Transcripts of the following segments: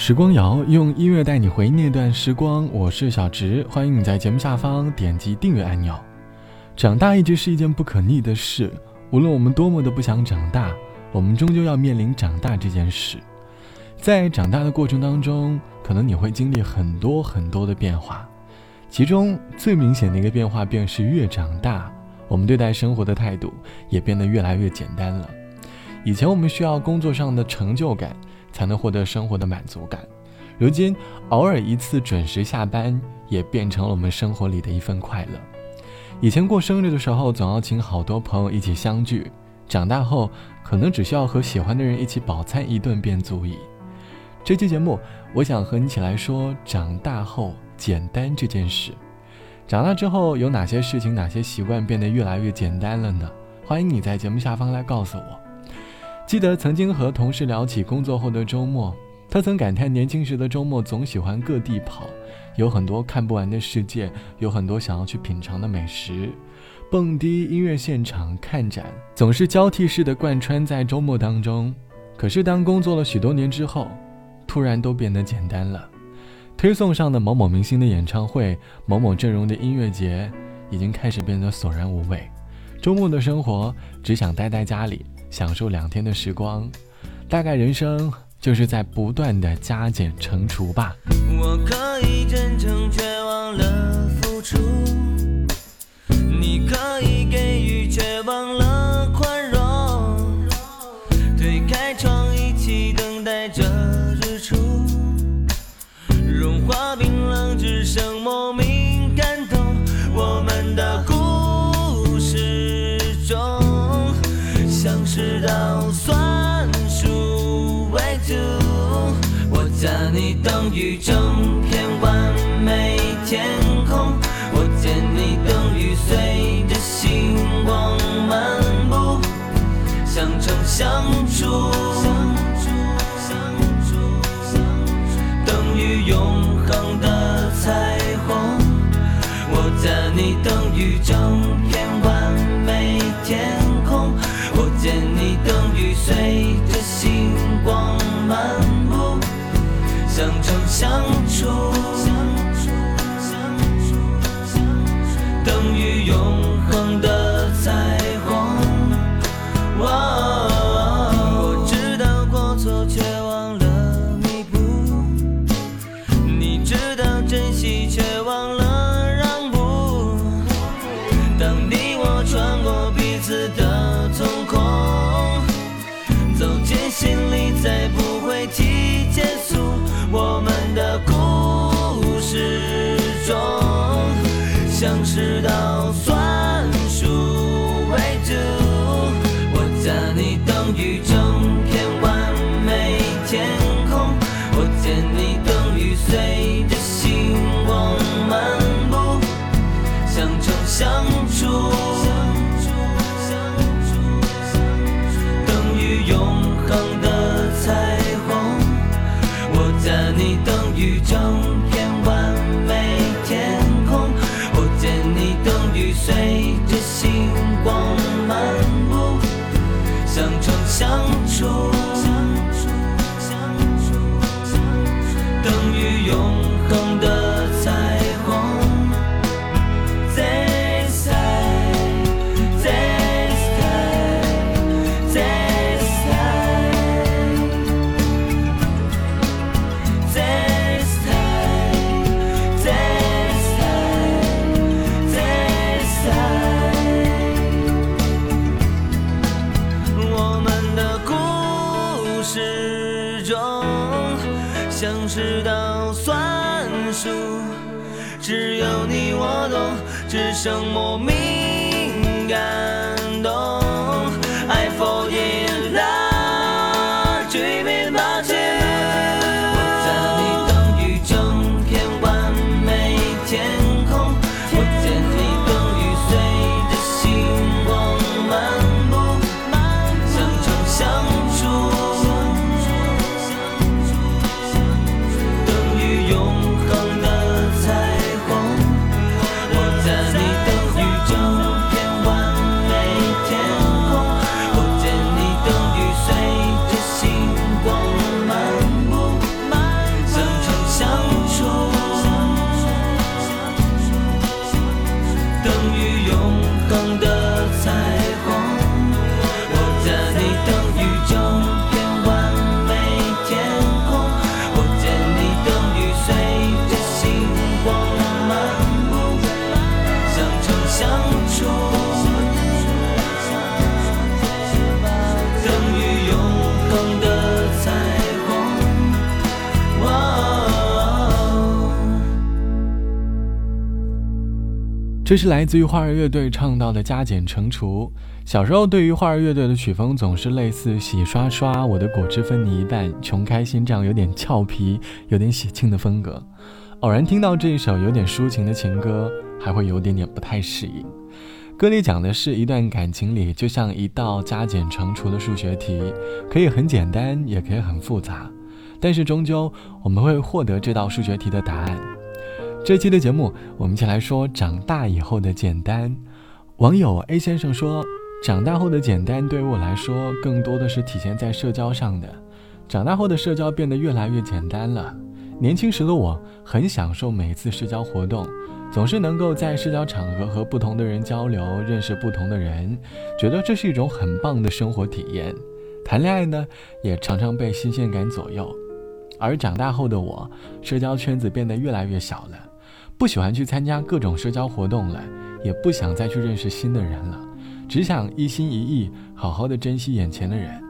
时光谣用音乐带你回那段时光，我是小植，欢迎你在节目下方点击订阅按钮。长大一直是一件不可逆的事，无论我们多么的不想长大，我们终究要面临长大这件事。在长大的过程当中，可能你会经历很多很多的变化，其中最明显的一个变化便是越长大，我们对待生活的态度也变得越来越简单了。以前我们需要工作上的成就感。才能获得生活的满足感。如今，偶尔一次准时下班，也变成了我们生活里的一份快乐。以前过生日的时候，总要请好多朋友一起相聚；长大后，可能只需要和喜欢的人一起饱餐一顿便足矣。这期节目，我想和你一起来说长大后简单这件事。长大之后，有哪些事情、哪些习惯变得越来越简单了呢？欢迎你在节目下方来告诉我。记得曾经和同事聊起工作后的周末，他曾感叹年轻时的周末总喜欢各地跑，有很多看不完的世界，有很多想要去品尝的美食，蹦迪、音乐现场、看展，总是交替式的贯穿在周末当中。可是当工作了许多年之后，突然都变得简单了。推送上的某某明星的演唱会、某某阵容的音乐节，已经开始变得索然无味。周末的生活，只想待在家里。享受两天的时光，大概人生就是在不断的加减乘除吧。我可以真诚，却忘了付出；你可以给予，却忘了我加你等于整片完美天空，我见你等于随着星光漫步，相乘相处，等于永恒的彩虹，我加你等于整片相处，等于永恒的彩虹。我知道过错，却忘了弥补；你知道珍惜，却忘了让步。当你我穿过彼此的瞳孔，走进。心里再不会提结束我们相识到算数为止我加你等于整片完美天空，我见你等于随着星光漫步，相乘相处。相处只剩莫名感。这是来自于花儿乐队唱到的加减乘除。小时候对于花儿乐队的曲风总是类似洗刷刷，我的果汁分你一半，穷开心这样有点俏皮、有点喜庆的风格。偶然听到这一首有点抒情的情歌，还会有点点不太适应。歌里讲的是一段感情里，就像一道加减乘除的数学题，可以很简单，也可以很复杂，但是终究我们会获得这道数学题的答案。这期的节目，我们一起来说长大以后的简单。网友 A 先生说。长大后的简单对于我来说，更多的是体现在社交上的。长大后的社交变得越来越简单了。年轻时的我很享受每次社交活动，总是能够在社交场合和不同的人交流，认识不同的人，觉得这是一种很棒的生活体验。谈恋爱呢，也常常被新鲜感左右。而长大后的我，社交圈子变得越来越小了，不喜欢去参加各种社交活动了，也不想再去认识新的人了。只想一心一意好好的珍惜眼前的人，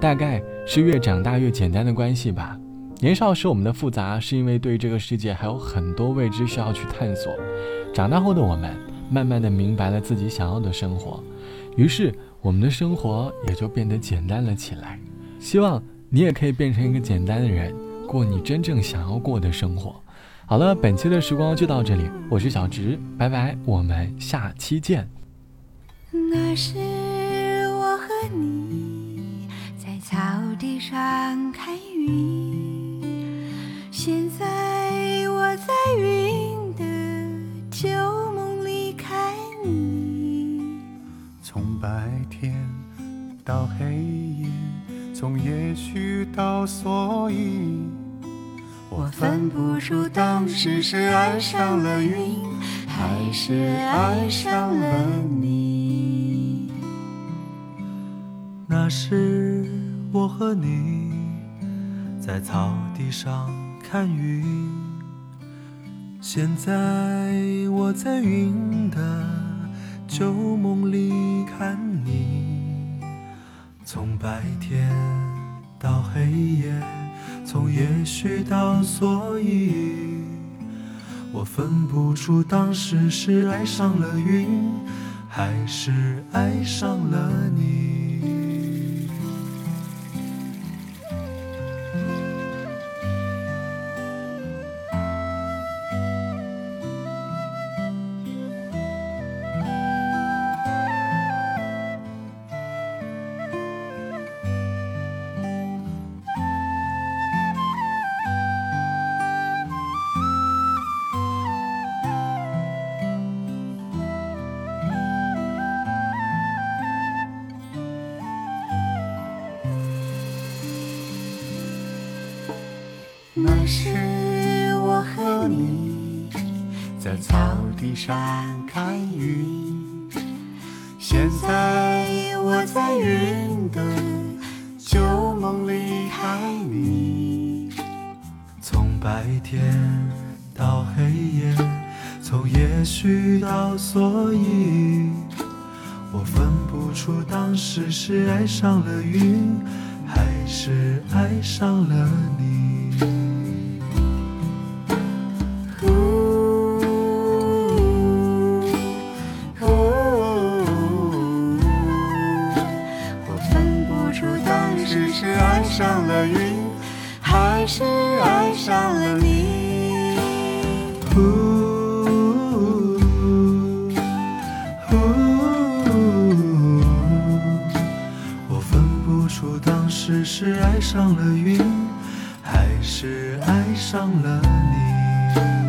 大概是越长大越简单的关系吧。年少时我们的复杂，是因为对这个世界还有很多未知需要去探索。长大后的我们，慢慢的明白了自己想要的生活，于是我们的生活也就变得简单了起来。希望你也可以变成一个简单的人，过你真正想要过的生活。好了，本期的时光就到这里，我是小直，拜拜，我们下期见。那时我和你在草地上看云，现在我在云的旧梦里看你。从白天到黑夜，从也许到所以，我分不出当时是爱上了云，还是爱上了你。那时我和你在草地上看云，现在我在云的旧梦里看你。从白天到黑夜，从也许到所以，我分不出当时是爱上了云，还是爱上了你。那时我和你在草地上看云，现在我在云的旧梦里看你。从白天到黑夜，从也许到所以，我分不出当时是爱上了云，还是爱上了你。是爱上了云，还是爱上了你？我分不出当时是爱上了云，还是爱上了你。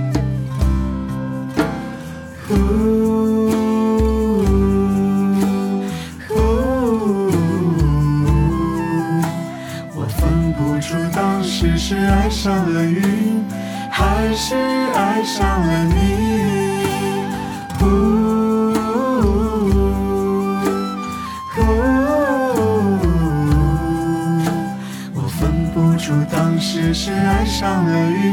是爱上了云，